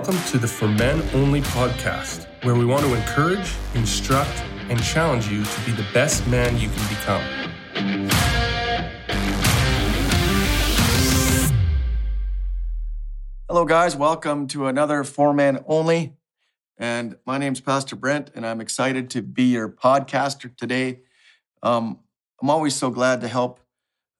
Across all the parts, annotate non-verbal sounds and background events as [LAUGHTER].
Welcome to the For Men Only podcast, where we want to encourage, instruct, and challenge you to be the best man you can become. Hello, guys. Welcome to another For Men Only. And my name's Pastor Brent, and I'm excited to be your podcaster today. Um, I'm always so glad to help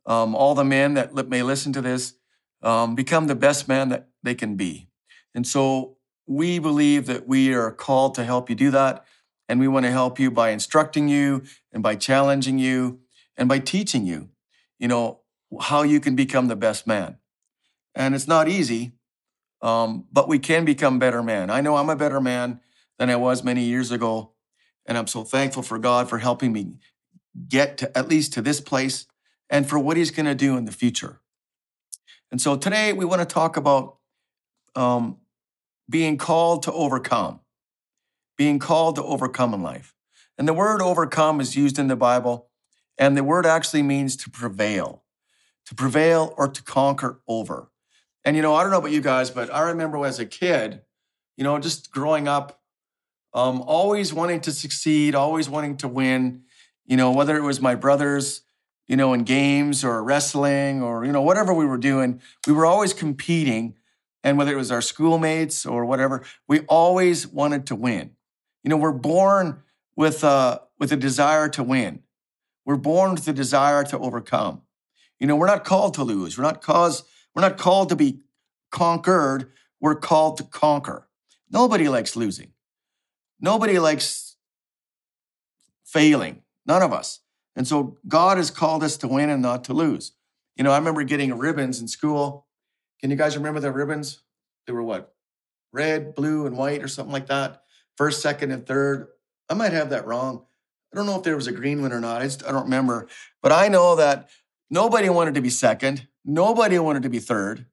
um, all the men that may listen to this um, become the best man that they can be. And so we believe that we are called to help you do that. And we want to help you by instructing you and by challenging you and by teaching you, you know, how you can become the best man. And it's not easy, um, but we can become better men. I know I'm a better man than I was many years ago. And I'm so thankful for God for helping me get to at least to this place and for what he's going to do in the future. And so today we want to talk about um, being called to overcome, being called to overcome in life. And the word overcome is used in the Bible, and the word actually means to prevail, to prevail or to conquer over. And you know, I don't know about you guys, but I remember as a kid, you know, just growing up, um, always wanting to succeed, always wanting to win. You know, whether it was my brothers, you know, in games or wrestling or you know whatever we were doing, we were always competing. And whether it was our schoolmates or whatever, we always wanted to win. You know, we're born with a with a desire to win. We're born with a desire to overcome. You know, we're not called to lose. We're not cause we're not called to be conquered. We're called to conquer. Nobody likes losing. Nobody likes failing. None of us. And so God has called us to win and not to lose. You know, I remember getting ribbons in school. Can you guys remember the ribbons? They were what? Red, blue, and white or something like that. First, second, and third. I might have that wrong. I don't know if there was a green one or not. I just I don't remember. But I know that nobody wanted to be second. Nobody wanted to be third.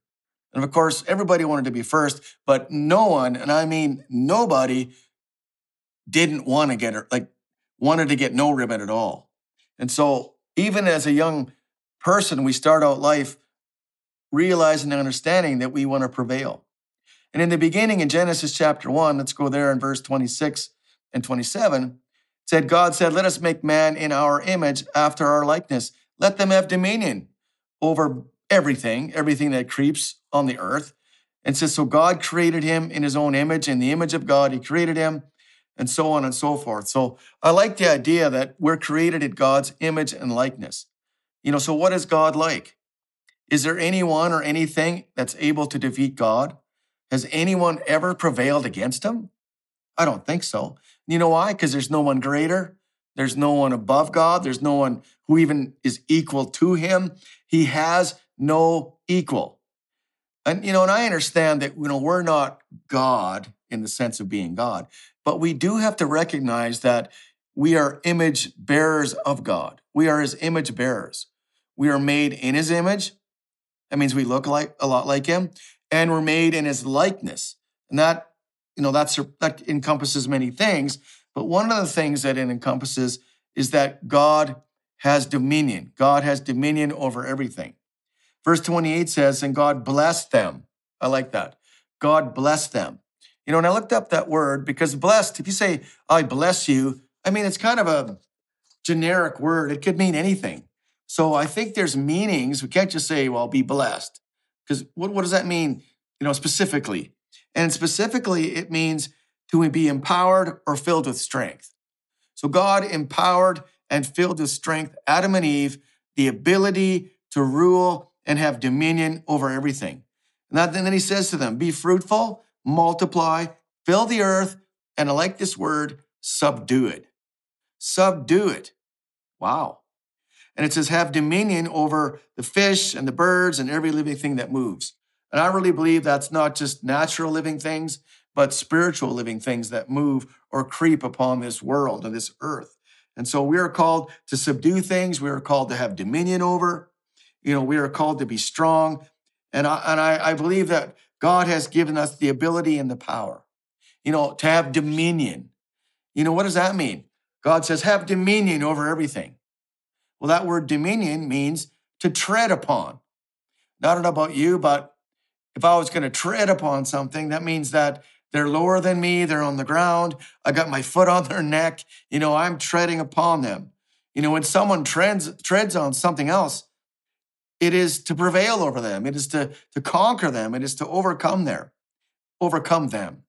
And of course, everybody wanted to be first, but no one, and I mean nobody, didn't want to get like wanted to get no ribbon at all. And so even as a young person, we start out life realizing and understanding that we want to prevail. And in the beginning, in Genesis chapter 1, let's go there in verse 26 and 27, it said, God said, Let us make man in our image after our likeness. Let them have dominion over everything, everything that creeps on the earth. And says, So God created him in his own image, in the image of God, he created him, and so on and so forth. So I like the idea that we're created in God's image and likeness. You know, so what is God like? Is there anyone or anything that's able to defeat God? Has anyone ever prevailed against him? I don't think so. You know why? Because there's no one greater. There's no one above God. There's no one who even is equal to him. He has no equal. And, you know, and I understand that, you know, we're not God in the sense of being God, but we do have to recognize that we are image bearers of God. We are his image bearers. We are made in his image. That means we look like a lot like him, and we're made in his likeness. And that, you know, that's that encompasses many things. But one of the things that it encompasses is that God has dominion. God has dominion over everything. Verse 28 says, and God blessed them. I like that. God blessed them. You know, and I looked up that word because blessed, if you say, I bless you, I mean, it's kind of a generic word. It could mean anything. So I think there's meanings. We can't just say, well, be blessed. Because what, what does that mean, you know, specifically? And specifically, it means to be empowered or filled with strength. So God empowered and filled with strength Adam and Eve, the ability to rule and have dominion over everything. And then he says to them, be fruitful, multiply, fill the earth, and I like this word, subdue it. Subdue it. Wow. And it says, have dominion over the fish and the birds and every living thing that moves. And I really believe that's not just natural living things, but spiritual living things that move or creep upon this world and this earth. And so we are called to subdue things. We are called to have dominion over. You know, we are called to be strong. And I, and I, I believe that God has given us the ability and the power, you know, to have dominion. You know, what does that mean? God says, have dominion over everything. Well, that word dominion means to tread upon. Not know about you, but if I was going to tread upon something, that means that they're lower than me, they're on the ground, I got my [LAUGHS] foot on their neck, you know, I'm treading upon them. You know, when someone treads treads on something else, it is to prevail over them. It is to, to conquer them. It is to overcome their, overcome them.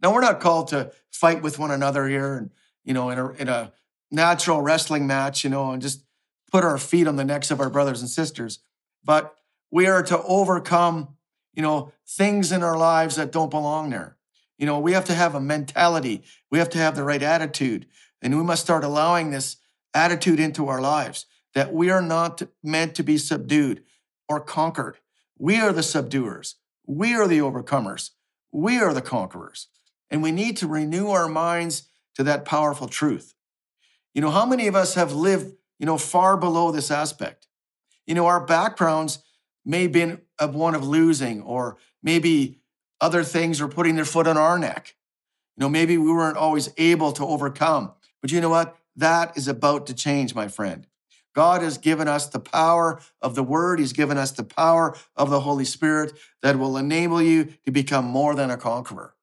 Now we're not called to fight with one another here and, you know, in a, in a natural wrestling match, you know, and just put our feet on the necks of our brothers and sisters. But we are to overcome, you know, things in our lives that don't belong there. You know, we have to have a mentality. We have to have the right attitude. And we must start allowing this attitude into our lives that we are not meant to be subdued or conquered. We are the subduers. We are the overcomers. We are the conquerors. And we need to renew our minds to that powerful truth. You know, how many of us have lived, you know, far below this aspect? You know, our backgrounds may have been of one of losing, or maybe other things were putting their foot on our neck. You know, maybe we weren't always able to overcome. But you know what? That is about to change, my friend. God has given us the power of the Word. He's given us the power of the Holy Spirit that will enable you to become more than a conqueror.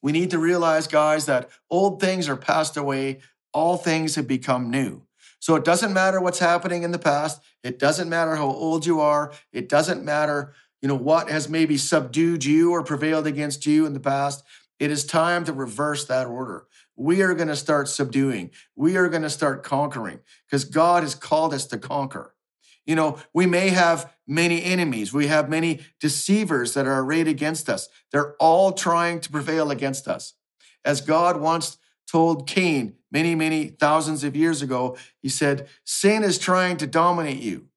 We need to realize, guys, that old things are passed away, all things have become new. So it doesn't matter what's happening in the past. It doesn't matter how old you are. It doesn't matter, you know, what has maybe subdued you or prevailed against you in the past. It is time to reverse that order we are going to start subduing. We are going to start conquering because God has called us to conquer. You know, we may have many enemies. We have many deceivers that are arrayed against us. They're all trying to prevail against us. As God once told Cain many, many thousands of years ago, he said, Sin is trying to dominate you,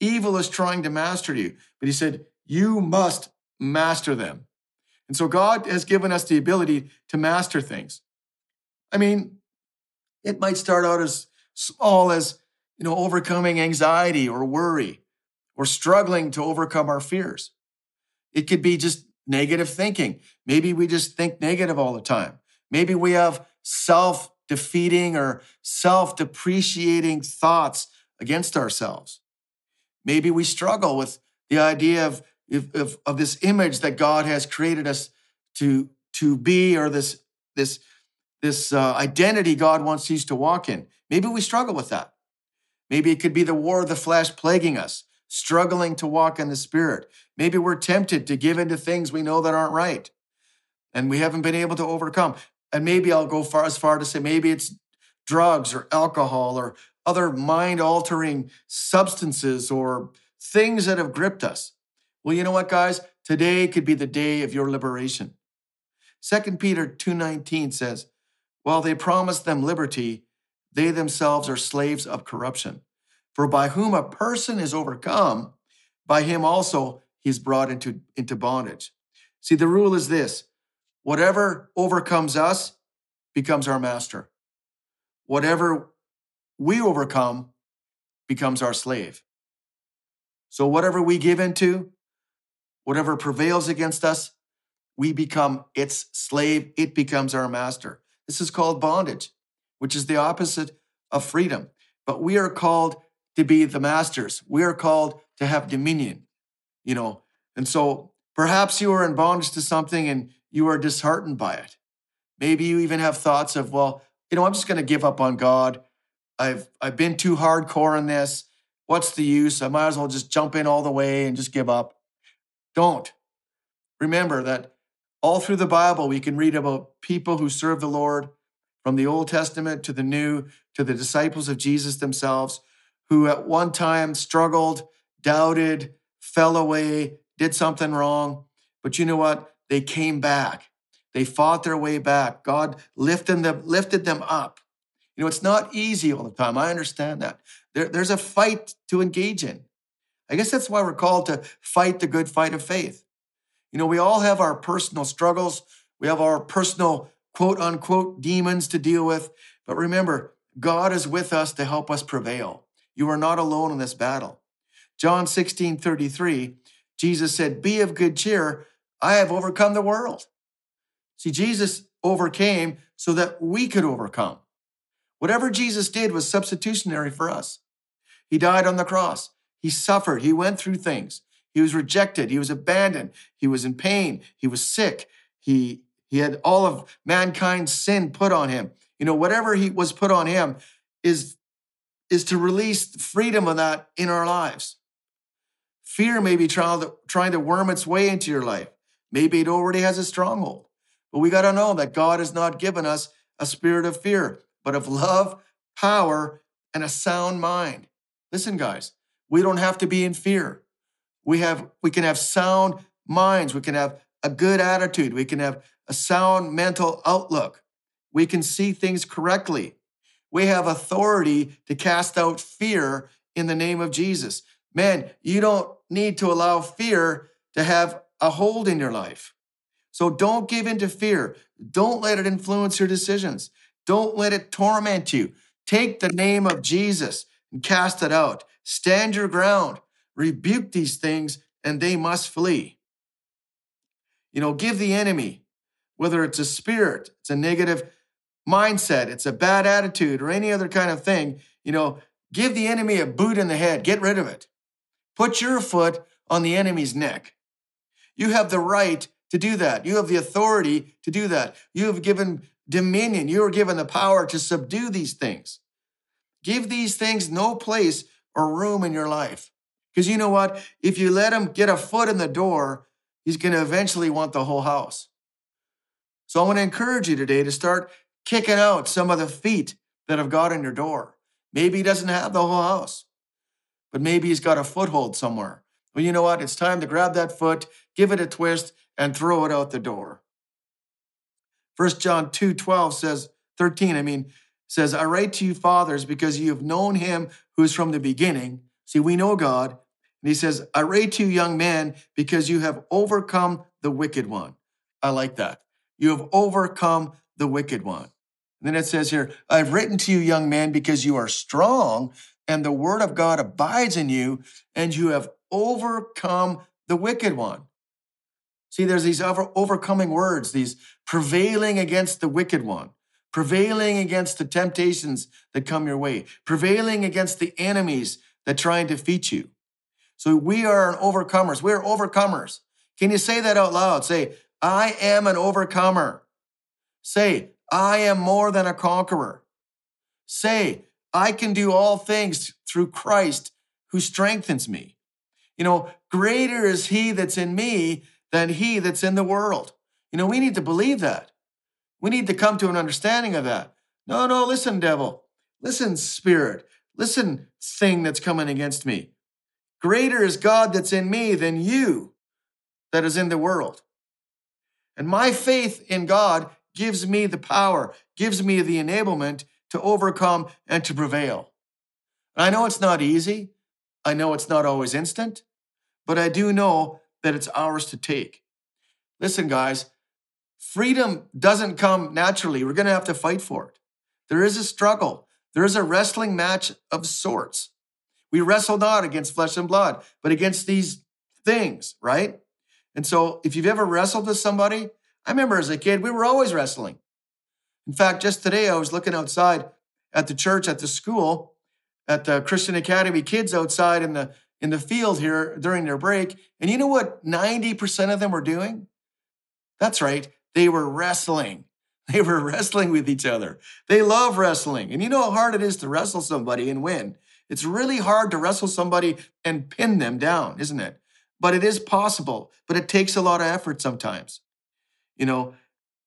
evil is trying to master you. But he said, You must master them. And so God has given us the ability to master things. I mean, it might start out as small as, you know, overcoming anxiety or worry or struggling to overcome our fears. It could be just negative thinking. Maybe we just think negative all the time. Maybe we have self defeating or self depreciating thoughts against ourselves. Maybe we struggle with the idea of, of, of, this image that God has created us to, to be or this, this this uh, identity God wants us to walk in. Maybe we struggle with that. Maybe it could be the war of the flesh plaguing us, struggling to walk in the spirit. Maybe we're tempted to give into things we know that aren't right and we haven't been able to overcome. And maybe I'll go far as far to say maybe it's drugs or alcohol or other mind altering substances or things that have gripped us. Well, you know what, guys? Today could be the day of your liberation. 2 Peter 2:19 says, while they promise them liberty, they themselves are slaves of corruption. For by whom a person is overcome, by him also he's brought into, into bondage. See, the rule is this whatever overcomes us becomes our master. Whatever we overcome becomes our slave. So, whatever we give into, whatever prevails against us, we become its slave. It becomes our master. This is called bondage, which is the opposite of freedom. But we are called to be the masters. We are called to have dominion, you know. And so perhaps you are in bondage to something and you are disheartened by it. Maybe you even have thoughts of, well, you know, I'm just going to give up on God. I've I've been too hardcore in this. What's the use? I might as well just jump in all the way and just give up. Don't. Remember that all through the Bible, we can read about people who serve the Lord from the Old Testament to the New to the disciples of Jesus themselves, who at one time struggled, doubted, fell away, did something wrong. But you know what? They came back. They fought their way back. God lifted them, lifted them up. You know, it's not easy all the time. I understand that. There, there's a fight to engage in. I guess that's why we're called to fight the good fight of faith. You know, we all have our personal struggles. We have our personal quote unquote demons to deal with. But remember, God is with us to help us prevail. You are not alone in this battle. John 16 33, Jesus said, Be of good cheer. I have overcome the world. See, Jesus overcame so that we could overcome. Whatever Jesus did was substitutionary for us. He died on the cross. He suffered. He went through things. He was rejected. He was abandoned. He was in pain. He was sick. He, he had all of mankind's sin put on him. You know, whatever he was put on him is, is to release freedom of that in our lives. Fear may be trying to, trying to worm its way into your life. Maybe it already has a stronghold. But we got to know that God has not given us a spirit of fear, but of love, power, and a sound mind. Listen, guys, we don't have to be in fear. We have we can have sound minds. We can have a good attitude. We can have a sound mental outlook. We can see things correctly. We have authority to cast out fear in the name of Jesus. Man, you don't need to allow fear to have a hold in your life. So don't give in to fear. Don't let it influence your decisions. Don't let it torment you. Take the name of Jesus and cast it out. Stand your ground. Rebuke these things, and they must flee. You know, give the enemy, whether it's a spirit, it's a negative mindset, it's a bad attitude, or any other kind of thing, you know, give the enemy a boot in the head. Get rid of it. Put your foot on the enemy's neck. You have the right to do that. You have the authority to do that. You have given dominion. You are given the power to subdue these things. Give these things no place or room in your life. Because you know what? If you let him get a foot in the door, he's going to eventually want the whole house. So I want to encourage you today to start kicking out some of the feet that have got in your door. Maybe he doesn't have the whole house, but maybe he's got a foothold somewhere. Well, you know what? It's time to grab that foot, give it a twist, and throw it out the door. 1 John 2 12 says, 13, I mean, says, I write to you, fathers, because you have known him who is from the beginning. See, we know God. And he says, I write to you, young men, because you have overcome the wicked one. I like that. You have overcome the wicked one. And then it says here, I've written to you, young men, because you are strong and the word of God abides in you, and you have overcome the wicked one. See, there's these over, overcoming words, these prevailing against the wicked one, prevailing against the temptations that come your way, prevailing against the enemies that try and defeat you. So we are an overcomers. We're overcomers. Can you say that out loud? Say, I am an overcomer. Say, I am more than a conqueror. Say, I can do all things through Christ who strengthens me. You know, greater is he that's in me than he that's in the world. You know, we need to believe that. We need to come to an understanding of that. No, no, listen, devil. Listen, spirit. Listen, thing that's coming against me. Greater is God that's in me than you that is in the world. And my faith in God gives me the power, gives me the enablement to overcome and to prevail. And I know it's not easy. I know it's not always instant, but I do know that it's ours to take. Listen, guys, freedom doesn't come naturally. We're going to have to fight for it. There is a struggle, there is a wrestling match of sorts. We wrestle not against flesh and blood, but against these things, right? And so if you've ever wrestled with somebody, I remember as a kid, we were always wrestling. In fact, just today I was looking outside at the church, at the school, at the Christian Academy kids outside in the in the field here during their break. And you know what 90% of them were doing? That's right. They were wrestling. [LAUGHS] They were wrestling with each other. They love wrestling. And you know how hard it is to wrestle somebody and win. It's really hard to wrestle somebody and pin them down, isn't it? But it is possible, but it takes a lot of effort sometimes. You know,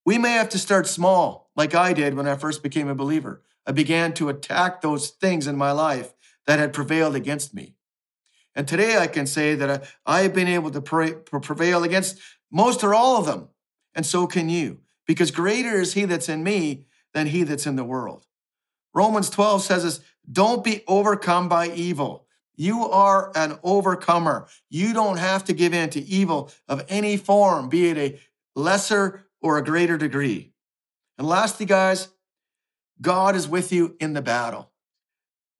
we may have to start small, like I did when I first became a believer. I began to attack those things in my life that had prevailed against me. And today I can say that I, have been able to prevail against most or all of them. And so can you, because greater is he that's in me than he that's in the world. Romans 12 says this don't be overcome by evil. You are an overcomer. You don't have to give in to evil of any form, be it a lesser or a greater degree. And lastly, guys, God is with you in the battle.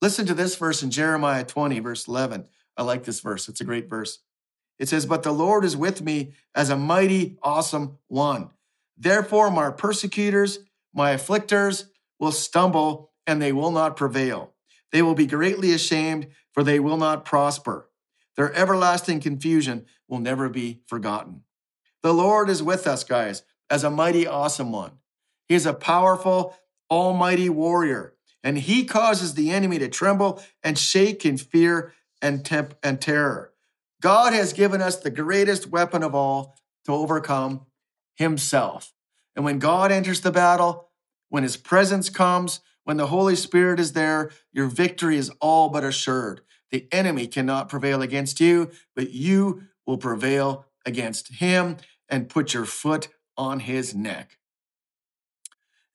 Listen to this verse in Jeremiah 20, verse 11. I like this verse. It's a great verse. It says, But the Lord is with me as a mighty, awesome one. Therefore, my persecutors, my afflictors will stumble and they will not prevail. They will be greatly ashamed, for they will not prosper. Their everlasting confusion will never be forgotten. The Lord is with us, guys, as a mighty, awesome one. He is a powerful, almighty warrior, and he causes the enemy to tremble and shake in fear and, temp- and terror. God has given us the greatest weapon of all to overcome himself. And when God enters the battle, when his presence comes, when the Holy Spirit is there, your victory is all but assured. The enemy cannot prevail against you, but you will prevail against him and put your foot on his neck.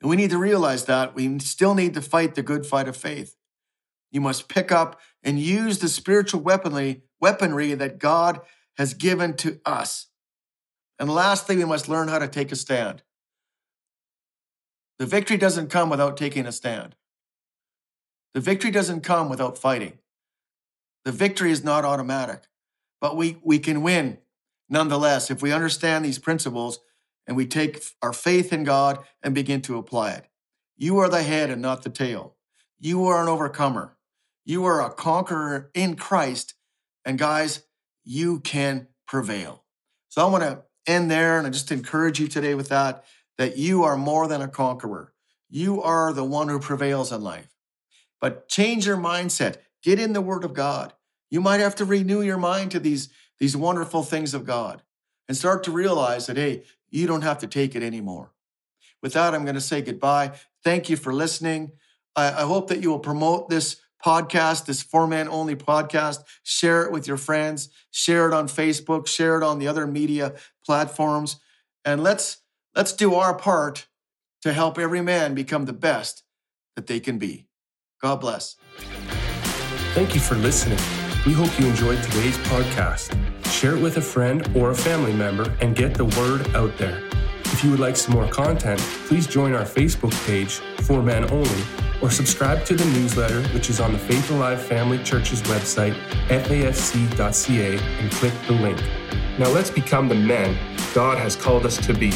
And we need to realize that we still need to fight the good fight of faith. You must pick up and use the spiritual weaponry, weaponry that God has given to us. And lastly, we must learn how to take a stand. The victory doesn't come without taking a stand. The victory doesn't come without fighting. The victory is not automatic, but we, we can win nonetheless if we understand these principles and we take our faith in God and begin to apply it. You are the head and not the tail. You are an overcomer. You are a conqueror in Christ. And guys, you can prevail. So I want to end there and I just encourage you today with that that you are more than a conqueror. You are the one who prevails in life. But change your mindset. Get in the Word of God. You might have to renew your mind to these, these wonderful things of God and start to realize that, hey, you don't have to take it anymore. With that, I'm going to say goodbye. Thank you for listening. I, I hope that you will promote this podcast, this For Men Only podcast. Share it with your friends, share it on Facebook, share it on the other media platforms. And let's Let's do our part to help every man become the best that they can be. God bless. Thank you for listening. We hope you enjoyed today's podcast. Share it with a friend or a family member and get the word out there. If you would like some more content, please join our Facebook page, For Men Only, or subscribe to the newsletter, which is on the Faith Alive Family Church's website, fafc.ca, and click the link. Now let's become the men God has called us to be.